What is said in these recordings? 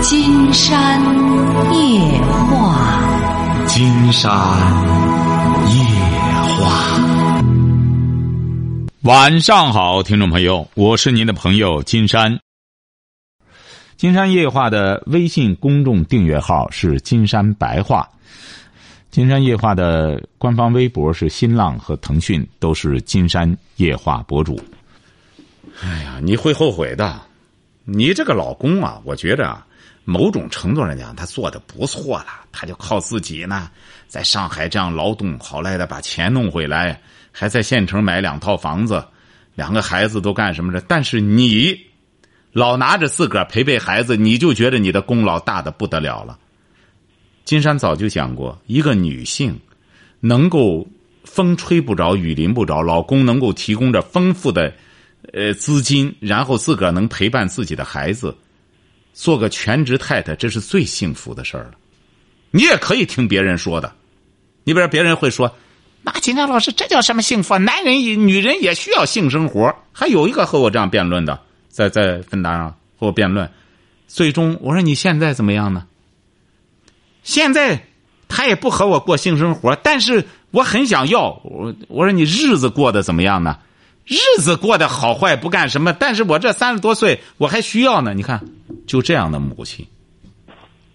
金山夜话，金山夜话。晚上好，听众朋友，我是您的朋友金山。金山夜话的微信公众订阅号是金山白话，金山夜话的官方微博是新浪和腾讯，都是金山夜话博主。哎呀，你会后悔的。你这个老公啊，我觉着啊，某种程度上讲，他做的不错了。他就靠自己呢，在上海这样劳动，好赖的把钱弄回来，还在县城买两套房子，两个孩子都干什么着？但是你。老拿着自个儿陪陪孩子，你就觉得你的功劳大的不得了了。金山早就讲过，一个女性能够风吹不着、雨淋不着，老公能够提供着丰富的呃资金，然后自个儿能陪伴自己的孩子，做个全职太太，这是最幸福的事儿了。你也可以听别人说的，你比如别人会说：“那金山老师，这叫什么幸福？男人也、女人也需要性生活。”还有一个和我这样辩论的。在在芬达上和我辩论，最终我说你现在怎么样呢？现在他也不和我过性生活，但是我很想要。我我说你日子过得怎么样呢？日子过得好坏不干什么，但是我这三十多岁我还需要呢。你看，就这样的母亲，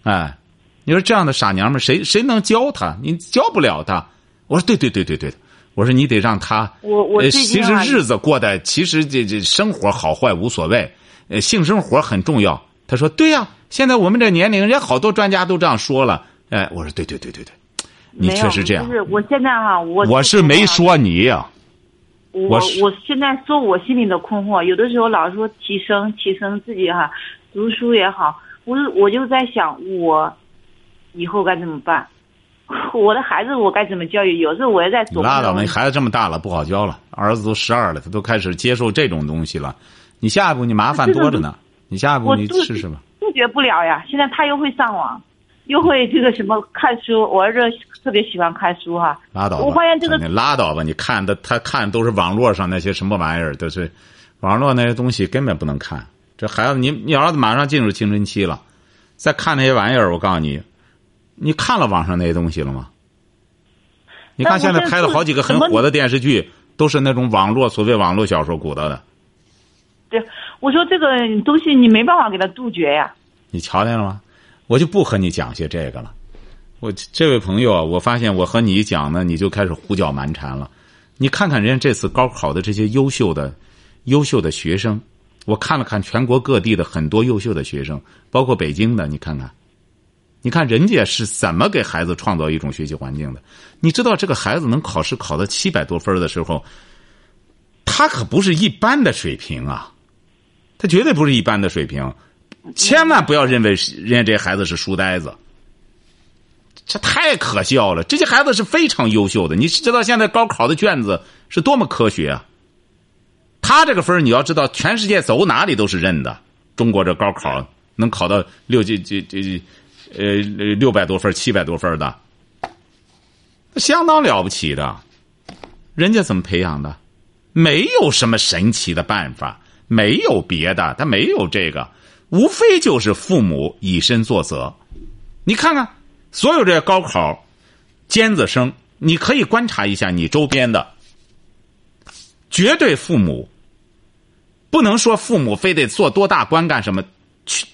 哎，你说这样的傻娘们谁谁能教她？你教不了她。我说对对对对对。我说你得让她，我我其实日子过得其实这这生活好坏无所谓，呃，性生活很重要。他说对呀，现在我们这年龄，人家好多专家都这样说了。哎，我说对对对对对，你确实这样。是我现在哈，我我是没说你呀。我我现在说我心里的困惑，有的时候老是说提升提升自己哈，读书也好，我我就在想我以后该怎么办。我的孩子，我该怎么教育？有时候我也在琢磨。拉倒吧，你孩子这么大了，不好教了。儿子都十二了，他都开始接受这种东西了。你下一步你麻烦多着呢。你下一步你试试吧。杜绝不了呀！现在他又会上网，又会这个什么看书。我儿子特别喜欢看书哈。拉倒吧。我发现这个。你拉倒吧！你看的他看都是网络上那些什么玩意儿，都是网络那些东西根本不能看。这孩子，你你儿子马上进入青春期了，再看那些玩意儿，我告诉你。你看了网上那些东西了吗？你看现在拍了好几个很火的电视剧，都是那种网络所谓网络小说鼓捣的。对，我说这个东西你没办法给他杜绝呀。你瞧见了吗？我就不和你讲些这个了。我这位朋友啊，我发现我和你讲呢，你就开始胡搅蛮缠了。你看看人家这次高考的这些优秀的、优秀的学生，我看了看全国各地的很多优秀的学生，包括北京的，你看看。你看人家是怎么给孩子创造一种学习环境的？你知道这个孩子能考试考到七百多分的时候，他可不是一般的水平啊，他绝对不是一般的水平，千万不要认为人家这孩子是书呆子，这太可笑了。这些孩子是非常优秀的，你知道现在高考的卷子是多么科学啊？他这个分你要知道，全世界走哪里都是认的，中国这高考能考到六这这这。呃，六百多分七百多分的，相当了不起的。人家怎么培养的？没有什么神奇的办法，没有别的，他没有这个，无非就是父母以身作则。你看看，所有这些高考尖子生，你可以观察一下你周边的，绝对父母不能说父母非得做多大官干什么去。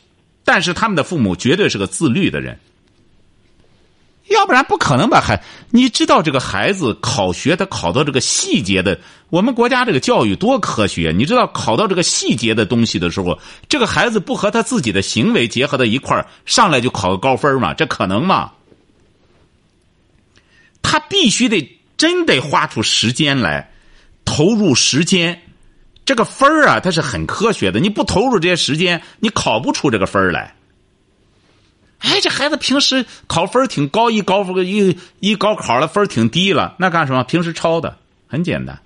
但是他们的父母绝对是个自律的人，要不然不可能把孩。你知道这个孩子考学，他考到这个细节的，我们国家这个教育多科学。你知道考到这个细节的东西的时候，这个孩子不和他自己的行为结合到一块儿，上来就考个高分嘛？这可能吗？他必须得真得花出时间来，投入时间。这个分啊，它是很科学的。你不投入这些时间，你考不出这个分来。哎，这孩子平时考分挺高，一高分一一高考了分挺低了，那干什么？平时抄的很简单。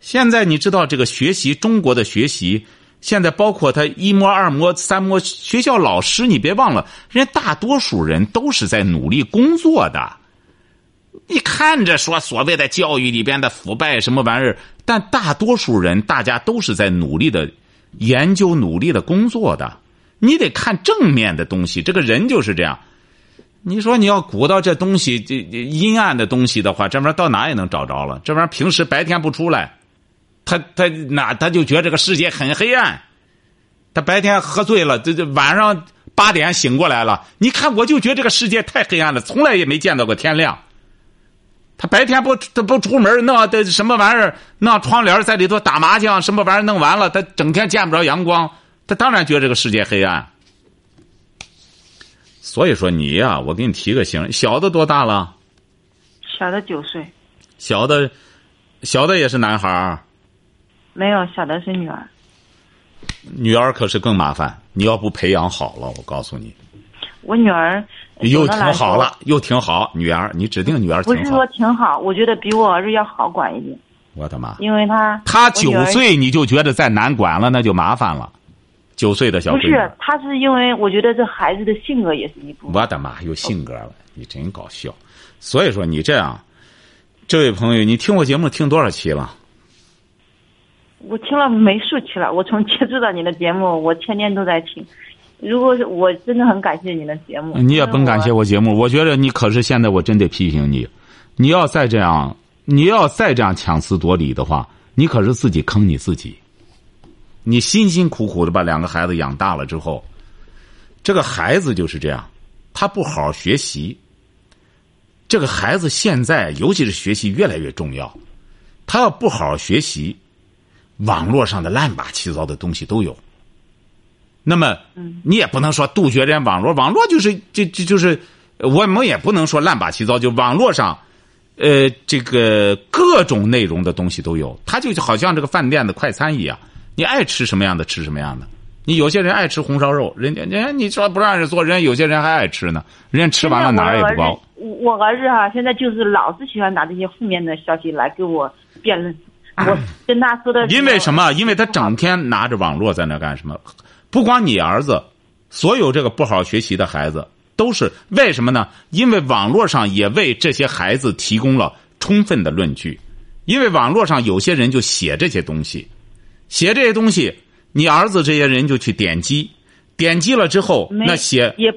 现在你知道这个学习，中国的学习，现在包括他一模、二模、三模，学校老师，你别忘了，人家大多数人都是在努力工作的。你看着说所谓的教育里边的腐败什么玩意儿，但大多数人大家都是在努力的研究、努力的工作的。你得看正面的东西。这个人就是这样。你说你要鼓捣这东西，这阴暗的东西的话，这玩意儿到哪也能找着了。这玩意儿平时白天不出来，他他哪他就觉得这个世界很黑暗。他白天喝醉了，这这晚上八点醒过来了。你看，我就觉得这个世界太黑暗了，从来也没见到过天亮。他白天不他不出门弄的什么玩意儿，弄窗帘在里头打麻将，什么玩意儿弄完了，他整天见不着阳光，他当然觉得这个世界黑暗。所以说你呀，我给你提个醒，小的多大了？小的九岁。小的，小的也是男孩儿。没有，小的是女儿。女儿可是更麻烦，你要不培养好了，我告诉你。我女儿又挺好了，又挺好。女儿，你指定女儿不是说挺好，我觉得比我儿子要好管一点。我的妈！因为他他九岁你就觉得再难管了，那就麻烦了。九岁的小不是，他是因为我觉得这孩子的性格也是一部分。我的妈，有性格了，你真搞笑。所以说你这样，这位朋友，你听我节目听多少期了？我听了没数期了。我从接触到你的节目，我天天都在听。如果是我真的很感谢你的节目，你也甭感谢我节目。我觉得你可是现在我真得批评你，你要再这样，你要再这样强词夺理的话，你可是自己坑你自己。你辛辛苦苦的把两个孩子养大了之后，这个孩子就是这样，他不好好学习。这个孩子现在尤其是学习越来越重要，他要不好好学习，网络上的乱八七糟的东西都有。那么，你也不能说杜绝人网络，网络就是就就就是，我们也不能说乱八七糟，就网络上，呃，这个各种内容的东西都有，它就好像这个饭店的快餐一样。你爱吃什么样的吃什么样的，你有些人爱吃红烧肉，人家人家你说不让人做，人家有些人还爱吃呢，人家吃完了哪儿也不高。我儿子哈，现在就是老是喜欢拿这些负面的消息来跟我辩论，我 跟他说的。因为什么？因为他整天拿着网络在那干什么？不光你儿子，所有这个不好学习的孩子都是为什么呢？因为网络上也为这些孩子提供了充分的论据，因为网络上有些人就写这些东西。写这些东西，你儿子这些人就去点击，点击了之后，那写也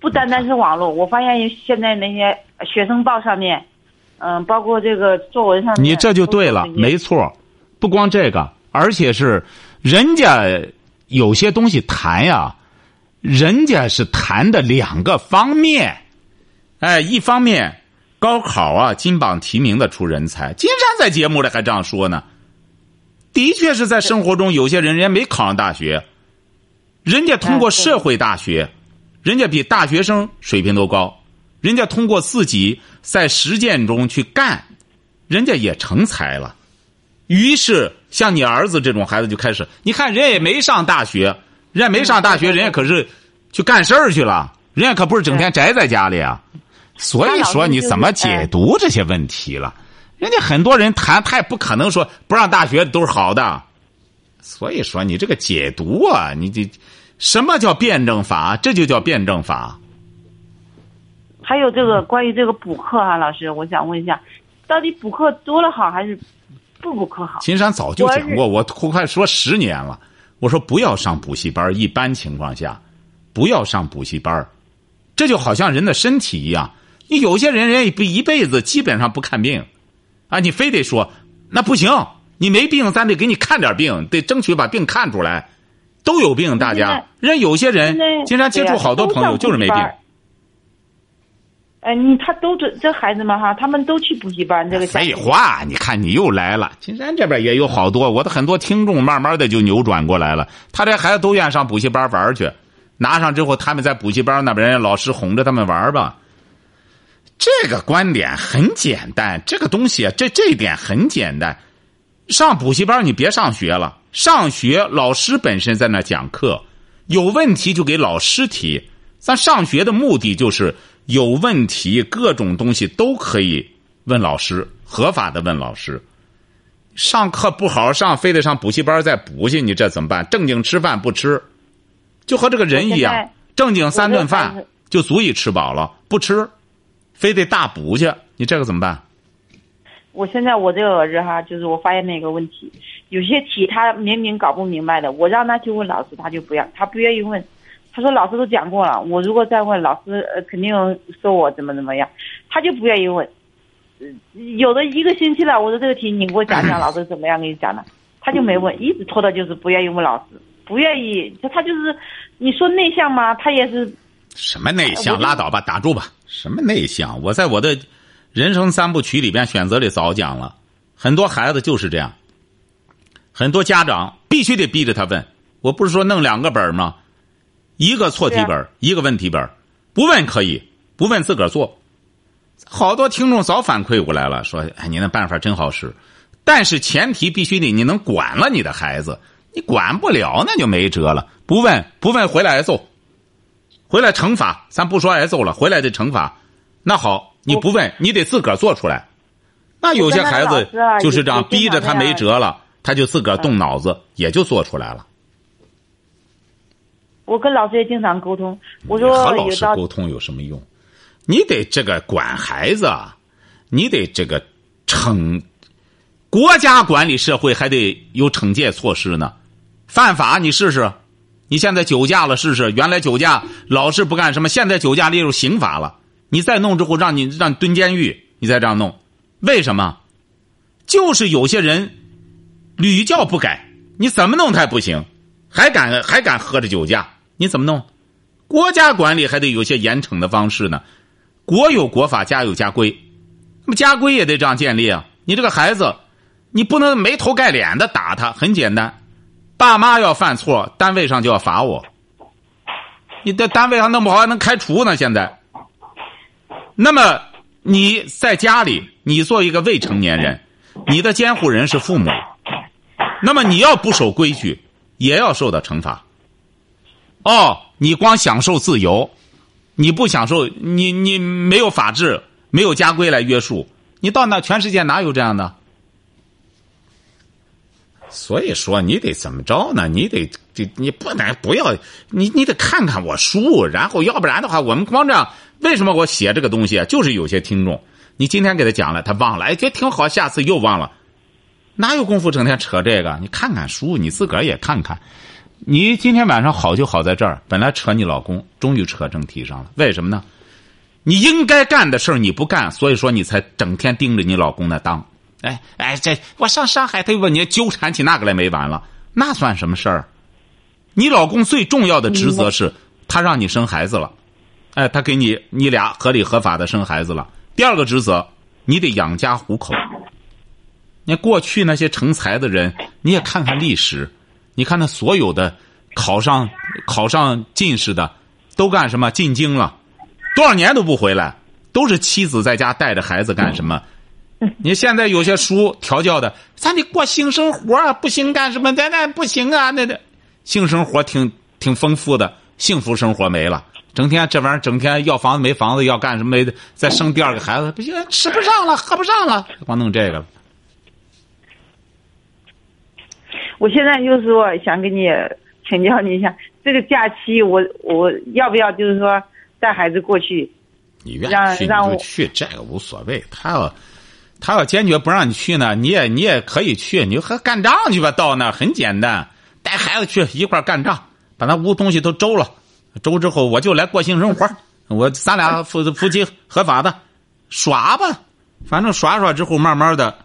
不单单是网络。我发现现在那些学生报上面，嗯，包括这个作文上，你这就对了，没错。不光这个，而且是人家有些东西谈呀，人家是谈的两个方面。哎，一方面高考啊，金榜题名的出人才。金山在节目里还这样说呢。的确是在生活中，有些人人家没考上大学，人家通过社会大学，人家比大学生水平都高，人家通过自己在实践中去干，人家也成才了。于是，像你儿子这种孩子就开始，你看人家也没上大学，人家没上大学，人家可是去干事儿去了，人家可不是整天宅在家里啊。所以说，你怎么解读这些问题了？人家很多人谈，他也不可能说不让大学都是好的，所以说你这个解读啊，你这什么叫辩证法？这就叫辩证法。还有这个关于这个补课啊，老师，我想问一下，到底补课多了好还是不补课好？秦山早就讲过，我快说十年了，我说不要上补习班，一般情况下不要上补习班，这就好像人的身体一样，你有些人人一一辈子基本上不看病。啊，你非得说那不行，你没病，咱得给你看点病，得争取把病看出来。都有病，大家人有些人经常接触好多朋友就是没病。哎，你他都这这孩子们哈，他们都去补习班。这个废话，你看你又来了。金山这边也有好多，我的很多听众慢慢的就扭转过来了。他这孩子都愿意上补习班玩去，拿上之后，他们在补习班那边人老师哄着他们玩吧。这个观点很简单，这个东西这这一点很简单。上补习班你别上学了，上学老师本身在那讲课，有问题就给老师提。咱上学的目的就是有问题，各种东西都可以问老师，合法的问老师。上课不好好上，非得上补习班再补去，你这怎么办？正经吃饭不吃，就和这个人一样，正经三顿饭就足以吃饱了，不吃。非得大补去，你这个怎么办？我现在我这个儿子哈，就是我发现那个问题，有些题他明明搞不明白的，我让他去问老师，他就不要，他不愿意问。他说老师都讲过了，我如果再问，老师呃肯定说我怎么怎么样，他就不愿意问。有的一个星期了，我说这个题你给我讲讲，老师怎么样给你讲的，他就没问，一直拖到就是不愿意问老师，不愿意，他他就是你说内向吗？他也是。什么内向？拉倒吧，打住吧！什么内向？我在我的人生三部曲里边选择里早讲了，很多孩子就是这样。很多家长必须得逼着他问，我不是说弄两个本吗？一个错题本，一个问题本，不问可以，不问自个儿做。好多听众早反馈过来了，说：“哎，你那办法真好使。”但是前提必须得你能管了你的孩子，你管不了那就没辙了。不问不问，回来挨揍，回来惩罚。咱不说挨揍了，回来得惩罚。那好，你不问，你得自个儿做出来。那有些孩子就是这样，逼着他没辙了。他就自个儿动脑子，也就做出来了。我跟老师也经常沟通，我说和老师沟通有什么用？你得这个管孩子，你得这个惩，国家管理社会还得有惩戒措施呢。犯法你试试，你现在酒驾了试试，原来酒驾老是不干什么，现在酒驾列入刑法了，你再弄之后让你让你蹲监狱，你再这样弄，为什么？就是有些人。屡教不改，你怎么弄他也不行，还敢还敢喝着酒驾？你怎么弄？国家管理还得有些严惩的方式呢。国有国法，家有家规，那么家规也得这样建立啊。你这个孩子，你不能没头盖脸的打他。很简单，爸妈要犯错，单位上就要罚我。你在单位上弄不好还能开除呢。现在，那么你在家里，你做一个未成年人，你的监护人是父母。那么你要不守规矩，也要受到惩罚。哦，你光享受自由，你不享受，你你没有法治，没有家规来约束，你到那全世界哪有这样的？所以说，你得怎么着呢？你得，你不能不要，你你得看看我书，然后要不然的话，我们光这样，为什么我写这个东西啊？就是有些听众，你今天给他讲了，他忘了，哎，觉得挺好，下次又忘了。哪有功夫整天扯这个？你看看书，你自个儿也看看。你今天晚上好就好在这儿，本来扯你老公，终于扯正题上了。为什么呢？你应该干的事儿你不干，所以说你才整天盯着你老公那当。哎哎，这我上上海，他又问你纠缠起那个来没完了，那算什么事儿？你老公最重要的职责是，他让你生孩子了，哎，他给你你俩合理合法的生孩子了。第二个职责，你得养家糊口。你过去那些成才的人，你也看看历史，你看那所有的考上考上进士的，都干什么？进京了，多少年都不回来，都是妻子在家带着孩子干什么？你现在有些书调教的，咱得过性生活啊，不行干什么？咱那不行啊，那那性生活挺挺丰富的，幸福生活没了，整天这玩意儿，整天要房子没房子，要干什么没？再生第二个孩子不行，吃不上了，喝不上了，光弄这个了。我现在就是说想跟你请教你一下，这个假期我我要不要就是说带孩子过去？你愿意去你就去，这个无所谓。他要他要坚决不让你去呢，你也你也可以去，你就和干仗去吧。到那很简单，带孩子去一块干仗，把那屋东西都周了，周之后我就来过性生活，我咱俩夫夫妻合法的耍吧，反正耍耍之后，慢慢的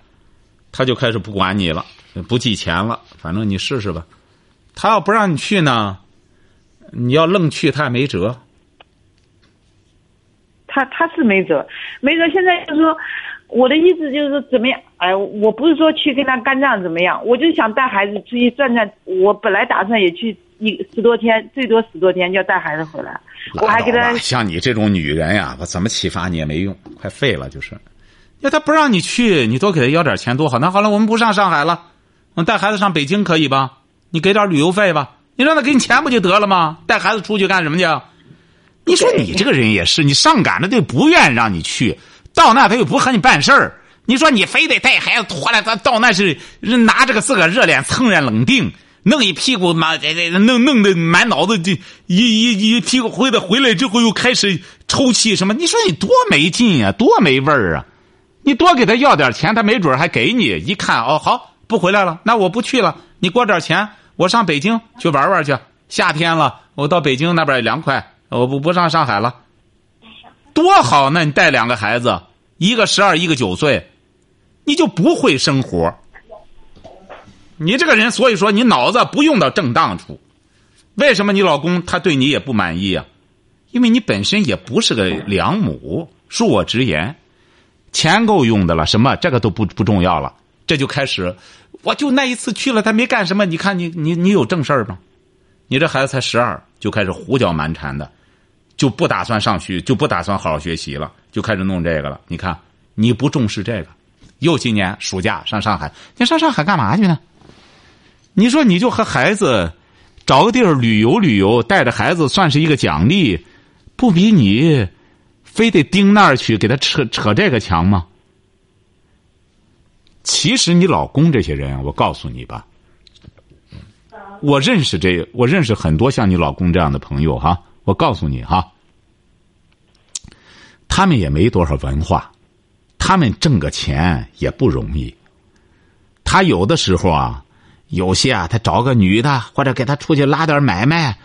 他就开始不管你了。不计钱了，反正你试试吧。他要不让你去呢，你要愣去，他也没辙。他他是没辙，没辙。现在就是说，我的意思就是说，怎么样？哎，我不是说去跟他干仗怎么样，我就想带孩子出去转转。我本来打算也去一十多天，最多十多天就要带孩子回来。我还给他像你这种女人呀，我怎么启发你也没用，快废了就是。那他不让你去，你多给他要点钱多好。那好了，我们不上上海了。我带孩子上北京可以吧？你给点旅游费吧，你让他给你钱不就得了吗？带孩子出去干什么去？你说你这个人也是，你上赶着就不愿意让你去，到那他又不和你办事儿。你说你非得带孩子拖来，他到那是拿这个自个热脸蹭人冷腚，弄一屁股妈这这弄弄得满脑子就一一一屁股灰的，回来之后又开始抽泣什么？你说你多没劲呀，多没味儿啊！你多给他要点钱，他没准还给你。一看哦，好。不回来了，那我不去了。你给我点钱，我上北京去玩玩去。夏天了，我到北京那边也凉快，我不不上上海了，多好！那你带两个孩子，一个十二，一个九岁，你就不会生活。你这个人，所以说你脑子不用到正当处。为什么你老公他对你也不满意啊？因为你本身也不是个良母。恕我直言，钱够用的了，什么这个都不不重要了。这就开始，我就那一次去了，他没干什么。你看你你你有正事儿吗？你这孩子才十二，就开始胡搅蛮缠的，就不打算上学，就不打算好好学习了，就开始弄这个了。你看你不重视这个，又今年暑假上上海，你上上海干嘛去呢？你说你就和孩子找个地儿旅游旅游，带着孩子算是一个奖励，不比你非得盯那儿去给他扯扯这个强吗？其实你老公这些人，我告诉你吧，我认识这，我认识很多像你老公这样的朋友哈。我告诉你哈，他们也没多少文化，他们挣个钱也不容易。他有的时候啊。有些啊，他找个女的，或者给他出去拉点买卖，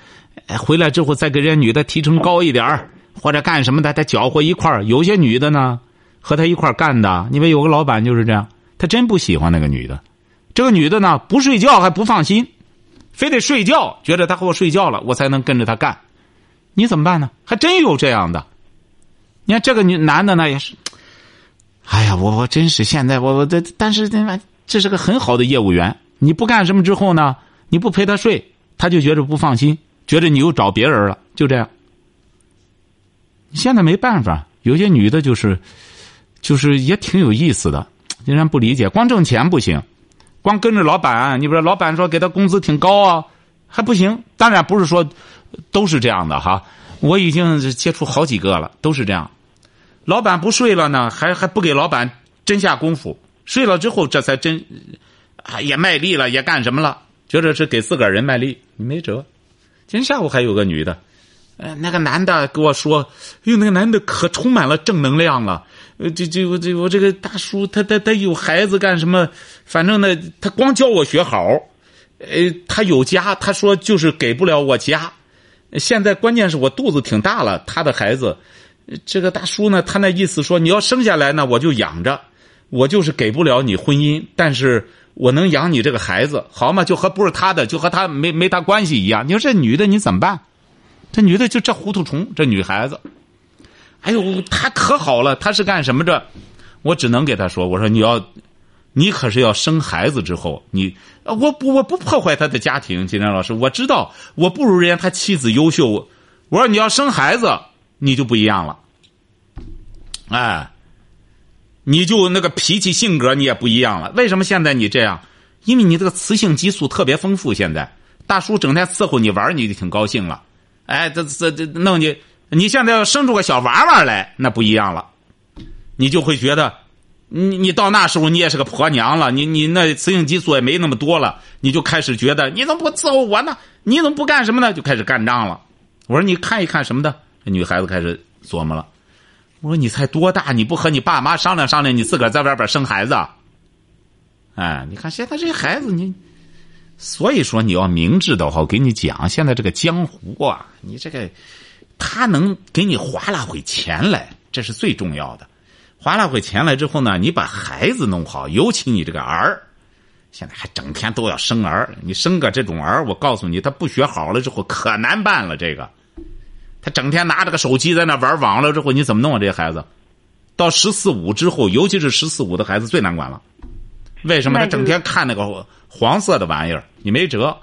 回来之后再给人家女的提成高一点或者干什么的，他搅和一块有些女的呢，和他一块干的，因为有个老板就是这样，他真不喜欢那个女的。这个女的呢，不睡觉还不放心，非得睡觉，觉得他和我睡觉了，我才能跟着他干。你怎么办呢？还真有这样的。你看这个女男的呢，也是，哎呀，我我真是现在我我这，但是这这是个很好的业务员。你不干什么之后呢？你不陪他睡，他就觉得不放心，觉得你又找别人了，就这样。现在没办法，有些女的就是，就是也挺有意思的，竟然不理解，光挣钱不行，光跟着老板，你比如说老板说给他工资挺高啊，还不行。当然不是说都是这样的哈，我已经接触好几个了，都是这样。老板不睡了呢，还还不给老板真下功夫，睡了之后这才真。啊，也卖力了，也干什么了？觉得是给自个儿人卖力，你没辙。今天下午还有个女的，呃，那个男的跟我说：“哎呦，那个男的可充满了正能量了。呃，这这我这我这个大叔，他他他有孩子干什么？反正呢，他光教我学好。呃，他有家，他说就是给不了我家。现在关键是我肚子挺大了，他的孩子，这个大叔呢，他那意思说你要生下来呢，我就养着，我就是给不了你婚姻，但是。”我能养你这个孩子，好嘛？就和不是他的，就和他没没他关系一样。你说这女的你怎么办？这女的就这糊涂虫，这女孩子，哎呦，她可好了，她是干什么着？我只能给她说，我说你要，你可是要生孩子之后，你我不我不破坏他的家庭。金山老师，我知道我不如人家他妻子优秀。我说你要生孩子，你就不一样了，哎。你就那个脾气性格你也不一样了，为什么现在你这样？因为你这个雌性激素特别丰富。现在大叔整天伺候你玩，你就挺高兴了。哎，这这这弄你，你现在要生出个小娃娃来，那不一样了。你就会觉得，你你到那时候你也是个婆娘了，你你那雌性激素也没那么多了，你就开始觉得你怎么不伺候我呢？你怎么不干什么呢？就开始干仗了。我说你看一看什么的，女孩子开始琢磨了。我说你才多大？你不和你爸妈商量商量？你自个儿在外边生孩子？哎，你看现在这孩子，你所以说你要明智的话，我给你讲，现在这个江湖啊，你这个他能给你划拉回钱来，这是最重要的。划拉回钱来之后呢，你把孩子弄好，尤其你这个儿，现在还整天都要生儿，你生个这种儿，我告诉你，他不学好了之后可难办了，这个。他整天拿着个手机在那玩网了之后，你怎么弄啊？这些孩子，到十四五之后，尤其是十四五的孩子最难管了。为什么？他整天看那个黄色的玩意儿，你没辙。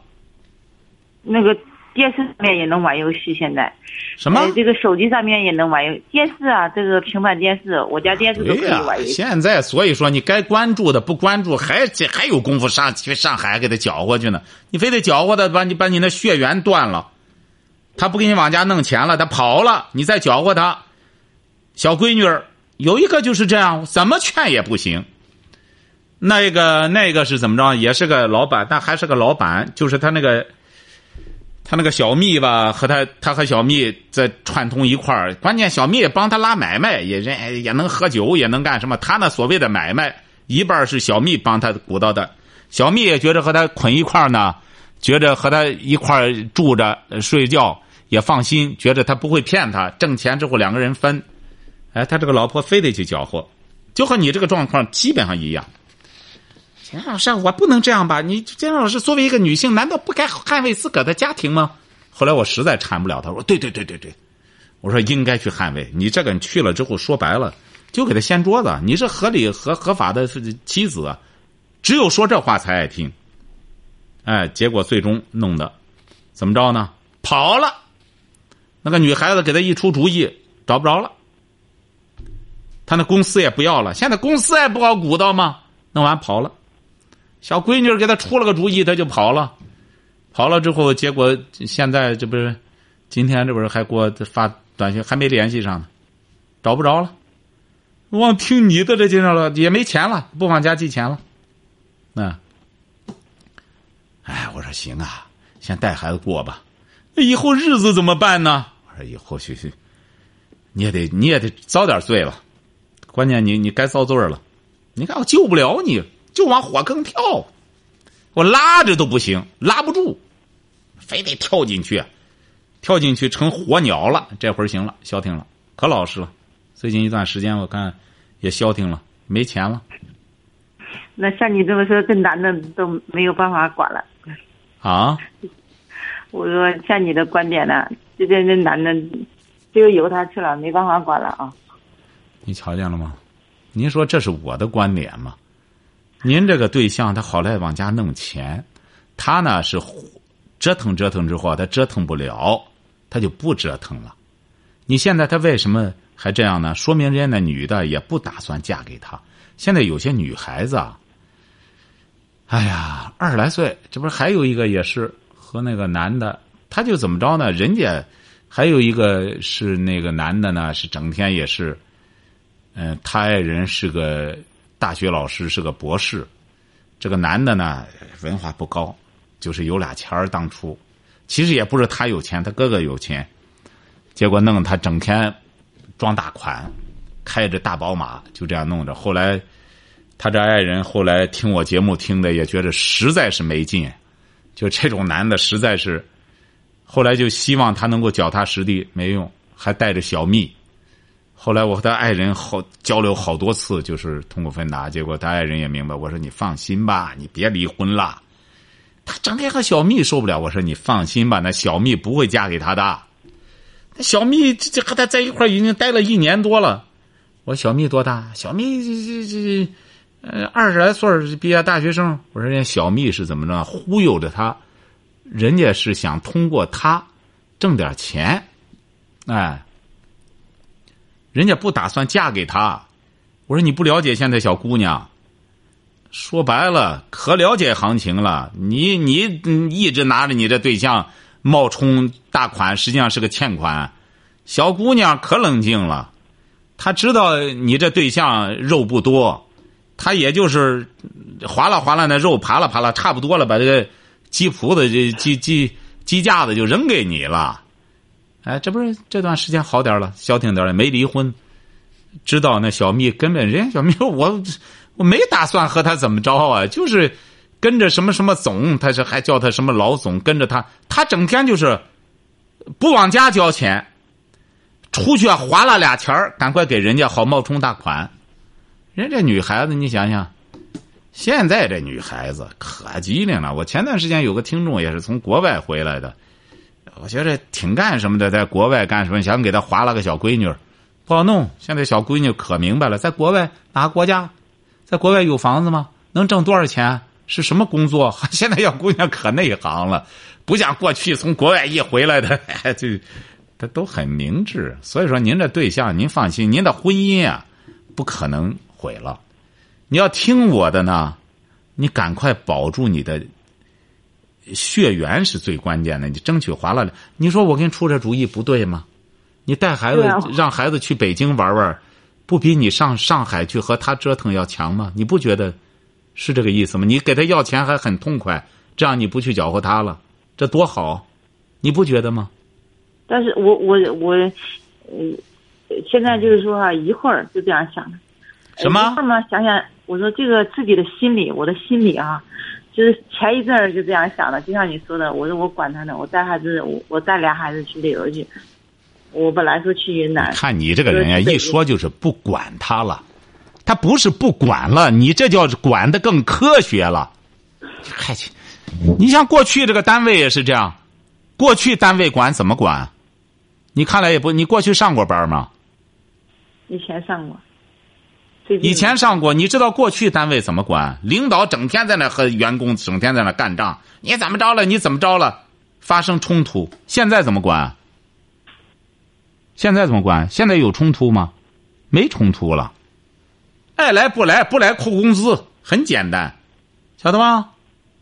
那个电视上面也能玩游戏，现在什么？这个手机上面也能玩游电视啊，这个平板电视，我家电视都可以玩游戏。现在所以说，你该关注的不关注，还还有功夫上去上海给他搅和去呢？你非得搅和他，把你把你那血缘断了。他不给你往家弄钱了，他跑了，你再搅和他。小闺女儿有一个就是这样，怎么劝也不行。那个那个是怎么着？也是个老板，但还是个老板，就是他那个，他那个小蜜吧，和他他和小蜜在串通一块儿。关键小蜜帮他拉买卖，也人也能喝酒，也能干什么。他那所谓的买卖，一半是小蜜帮他鼓捣的。小蜜也觉得和他捆一块儿呢。觉着和他一块儿住着睡觉也放心，觉着他不会骗他，挣钱之后两个人分。哎，他这个老婆非得去搅和，就和你这个状况基本上一样。钱老师，我不能这样吧？你钱老师作为一个女性，难道不该捍卫自个的家庭吗？后来我实在缠不了他，说对对对对对，我说应该去捍卫。你这个去了之后，说白了就给他掀桌子。你是合理合合法的妻子，只有说这话才爱听。哎，结果最终弄的怎么着呢？跑了。那个女孩子给他一出主意，找不着了。他那公司也不要了，现在公司也不好鼓捣吗？弄完跑了。小闺女给他出了个主意，他就跑了。跑了之后，结果现在这不是今天这不是还给我发短信，还没联系上呢，找不着了。忘听你的这介绍了，也没钱了，不往家寄钱了。那，哎，我说行啊，先带孩子过吧。那以后日子怎么办呢？我说以后去去，你也得你也得遭点罪了。关键你你该遭罪了，你看我救不了你，就往火坑跳，我拉着都不行，拉不住，非得跳进去，跳进去成火鸟了。这会儿行了，消停了，可老实了。最近一段时间我看也消停了，没钱了。那像你这么说，这男的都没有办法管了。啊？我说像你的观点呢，这这这男的就由他去了，没办法管了啊。你瞧见了吗？您说这是我的观点吗？您这个对象他好赖往家弄钱，他呢是折腾折腾之后，他折腾不了，他就不折腾了。你现在他为什么还这样呢？说明人家那女的也不打算嫁给他。现在有些女孩子啊，哎呀，二十来岁，这不是还有一个也是和那个男的，他就怎么着呢？人家还有一个是那个男的呢，是整天也是。嗯，他爱人是个大学老师，是个博士。这个男的呢，文化不高，就是有俩钱儿。当初其实也不是他有钱，他哥哥有钱。结果弄他整天装大款，开着大宝马，就这样弄着。后来他这爱人后来听我节目听的，也觉得实在是没劲。就这种男的实在是，后来就希望他能够脚踏实地，没用，还带着小蜜。后来我和他爱人好交流好多次，就是通过芬达，结果他爱人也明白。我说你放心吧，你别离婚了。他整天和小蜜受不了。我说你放心吧，那小蜜不会嫁给他的。那小蜜这这和他在一块已经待了一年多了。我说小蜜多大？小蜜这这这呃二十来岁毕业大学生。我说人家小蜜是怎么着？忽悠着他，人家是想通过他挣点钱，哎。人家不打算嫁给他，我说你不了解现在小姑娘，说白了可了解行情了。你你一直拿着你这对象冒充大款，实际上是个欠款。小姑娘可冷静了，她知道你这对象肉不多，他也就是划拉划拉那肉，扒拉扒拉差不多了，把这个鸡脯子、这鸡鸡鸡架子就扔给你了。哎，这不是这段时间好点了，消停点了，没离婚。知道那小蜜根本人家小蜜我我没打算和他怎么着啊，就是跟着什么什么总，他是还叫他什么老总，跟着他，他整天就是不往家交钱，出去划了俩钱，赶快给人家好冒充大款。人这女孩子，你想想，现在这女孩子可机灵了。我前段时间有个听众也是从国外回来的。我觉得挺干什么的，在国外干什么？想给他划了个小闺女，不好弄。现在小闺女可明白了，在国外哪个国家，在国外有房子吗？能挣多少钱？是什么工作？现在小姑娘可内行了，不像过去从国外一回来的，就他都很明智。所以说，您这对象您放心，您的婚姻啊不可能毁了。你要听我的呢，你赶快保住你的。血缘是最关键的，你争取划了。你说我给你出这主意不对吗？你带孩子让孩子去北京玩玩，不比你上上海去和他折腾要强吗？你不觉得是这个意思吗？你给他要钱还很痛快，这样你不去搅和他了，这多好，你不觉得吗？但是我我我，嗯，现在就是说啊，一会儿就这样想的。什么？嘛，想想我说这个自己的心理，我的心理啊。就是前一阵儿就这样想的，就像你说的，我说我管他呢，我带孩子，我我带俩孩子去旅游去。我本来说去云南。看你这个人呀，一说就是不管他了，他不是不管了，你这叫管的更科学了。嗨去，你像过去这个单位也是这样，过去单位管怎么管？你看来也不，你过去上过班吗？以前上过。以前上过，你知道过去单位怎么管？领导整天在那和员工整天在那干仗，你怎么着了？你怎么着了？发生冲突，现在怎么管？现在怎么管？现在有冲突吗？没冲突了，爱来不来，不来扣工资，很简单，晓得吧？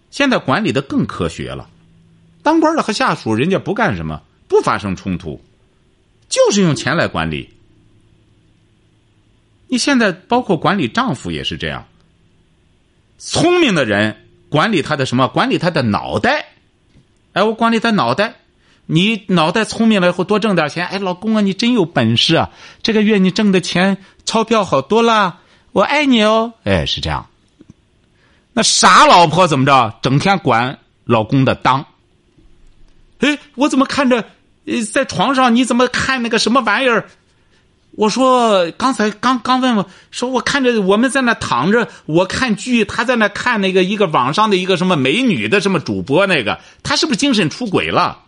现在管理的更科学了，当官的和下属人家不干什么，不发生冲突，就是用钱来管理。你现在包括管理丈夫也是这样。聪明的人管理他的什么？管理他的脑袋。哎，我管理他脑袋。你脑袋聪明了以后，多挣点钱。哎，老公啊，你真有本事啊！这个月你挣的钱钞票好多啦，我爱你哦。哎，是这样。那傻老婆怎么着？整天管老公的裆。哎，我怎么看着在床上？你怎么看那个什么玩意儿？我说刚才刚刚问我说我看着我们在那躺着，我看剧，他在那看那个一个网上的一个什么美女的什么主播那个，他是不是精神出轨了？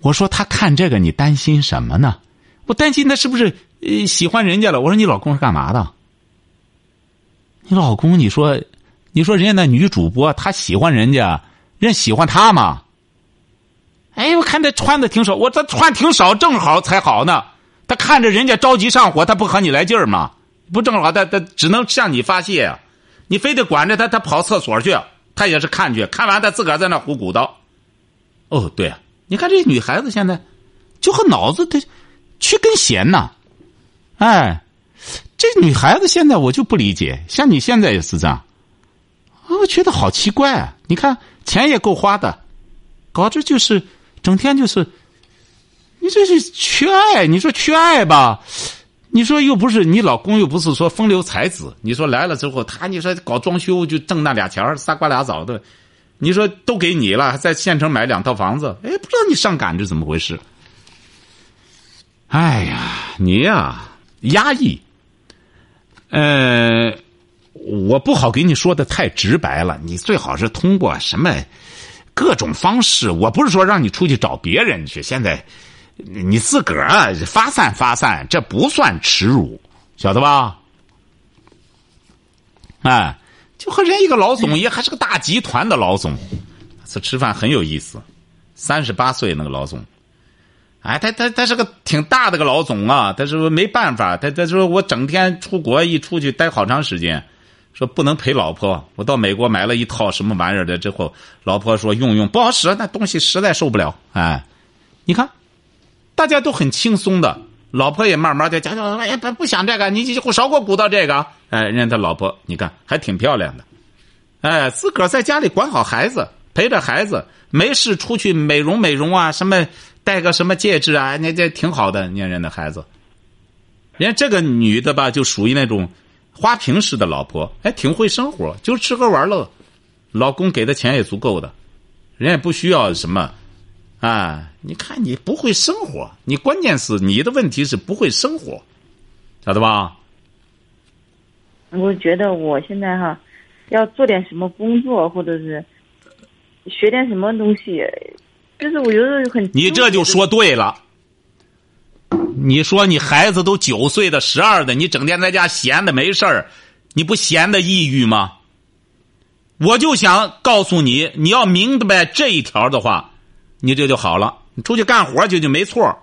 我说他看这个你担心什么呢？我担心他是不是呃喜欢人家了？我说你老公是干嘛的？你老公你说，你说人家那女主播她喜欢人家，人喜欢他吗？哎，我看他穿的挺少，我这穿挺少，正好才好呢。他看着人家着急上火，他不和你来劲儿吗？不正好，他他只能向你发泄呀。你非得管着他，他跑厕所去，他也是看去，看完他自个儿在那胡鼓捣。哦，对，你看这女孩子现在，就和脑子他缺根弦呐。哎，这女孩子现在我就不理解，像你现在也是这样，我觉得好奇怪啊！你看钱也够花的，搞这就是。整天就是，你这是缺爱。你说缺爱吧，你说又不是你老公，又不是说风流才子。你说来了之后，他你说搞装修就挣那俩钱仨瓜俩枣的。你说都给你了，在县城买两套房子，哎，不知道你上赶着怎么回事。哎呀，你呀，压抑。呃，我不好给你说的太直白了，你最好是通过什么？各种方式，我不是说让你出去找别人去。现在，你自个儿发散发散，这不算耻辱，晓得吧？哎，就和人一个老总，也还是个大集团的老总。这吃饭很有意思，三十八岁那个老总，哎，他他他是个挺大的个老总啊。他说没办法，他他说我整天出国一出去待好长时间。说不能陪老婆，我到美国买了一套什么玩意儿的之后，老婆说用用不好使，那东西实在受不了。哎，你看，大家都很轻松的，老婆也慢慢的讲讲，哎不不想这个，你你少给我鼓捣这个。哎，人家他老婆你看还挺漂亮的，哎，自个儿在家里管好孩子，陪着孩子，没事出去美容美容啊，什么戴个什么戒指啊，那这挺好的。你看人的孩子，人家这个女的吧，就属于那种。花瓶式的老婆，还挺会生活，就吃喝玩乐，老公给的钱也足够的，人也不需要什么，啊，你看你不会生活，你关键是你的问题是不会生活，晓得吧？我觉得我现在哈，要做点什么工作，或者是学点什么东西，就是我觉得很。你这就说对了。你说你孩子都九岁的、十二的，你整天在家闲的没事儿，你不闲的抑郁吗？我就想告诉你，你要明白这一条的话，你这就好了。你出去干活去就没错。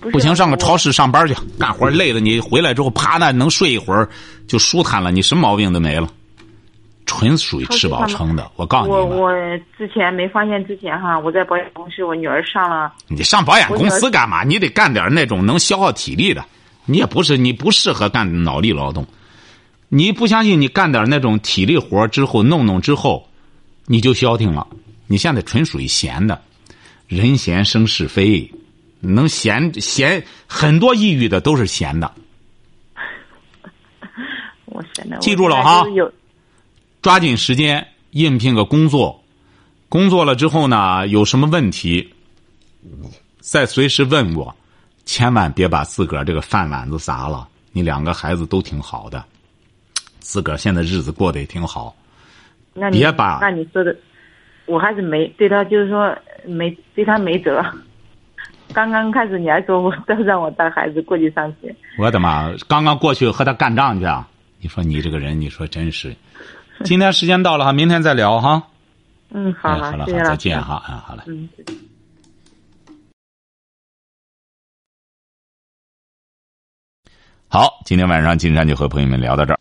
不行，上个超市上班去干活，累了你回来之后趴那能睡一会儿就舒坦了，你什么毛病都没了。纯属于吃饱撑的，我告诉你我我之前没发现之前哈，我在保险公司，我女儿上了。你上保险公司干嘛？你得干点那种能消耗体力的。你也不是你不适合干脑力劳动。你不相信？你干点那种体力活之后弄弄之后，你就消停了。你现在纯属于闲的，人闲生是非，能闲闲很多抑郁的都是闲的。我现在记住了哈有抓紧时间应聘个工作，工作了之后呢，有什么问题，再随时问我，千万别把自个儿这个饭碗子砸了。你两个孩子都挺好的，自个儿现在日子过得也挺好，那你别把那你说的，我还是没对他，就是说没对他没辙。刚刚开始你还说我要让我带孩子过去上学，我的妈！刚刚过去和他干仗去啊！你说你这个人，你说真是。今天时间到了哈，明天再聊哈。嗯，好哎，好了，好，谢谢再见哈，嗯，好嘞。嗯。好，今天晚上金山就和朋友们聊到这儿。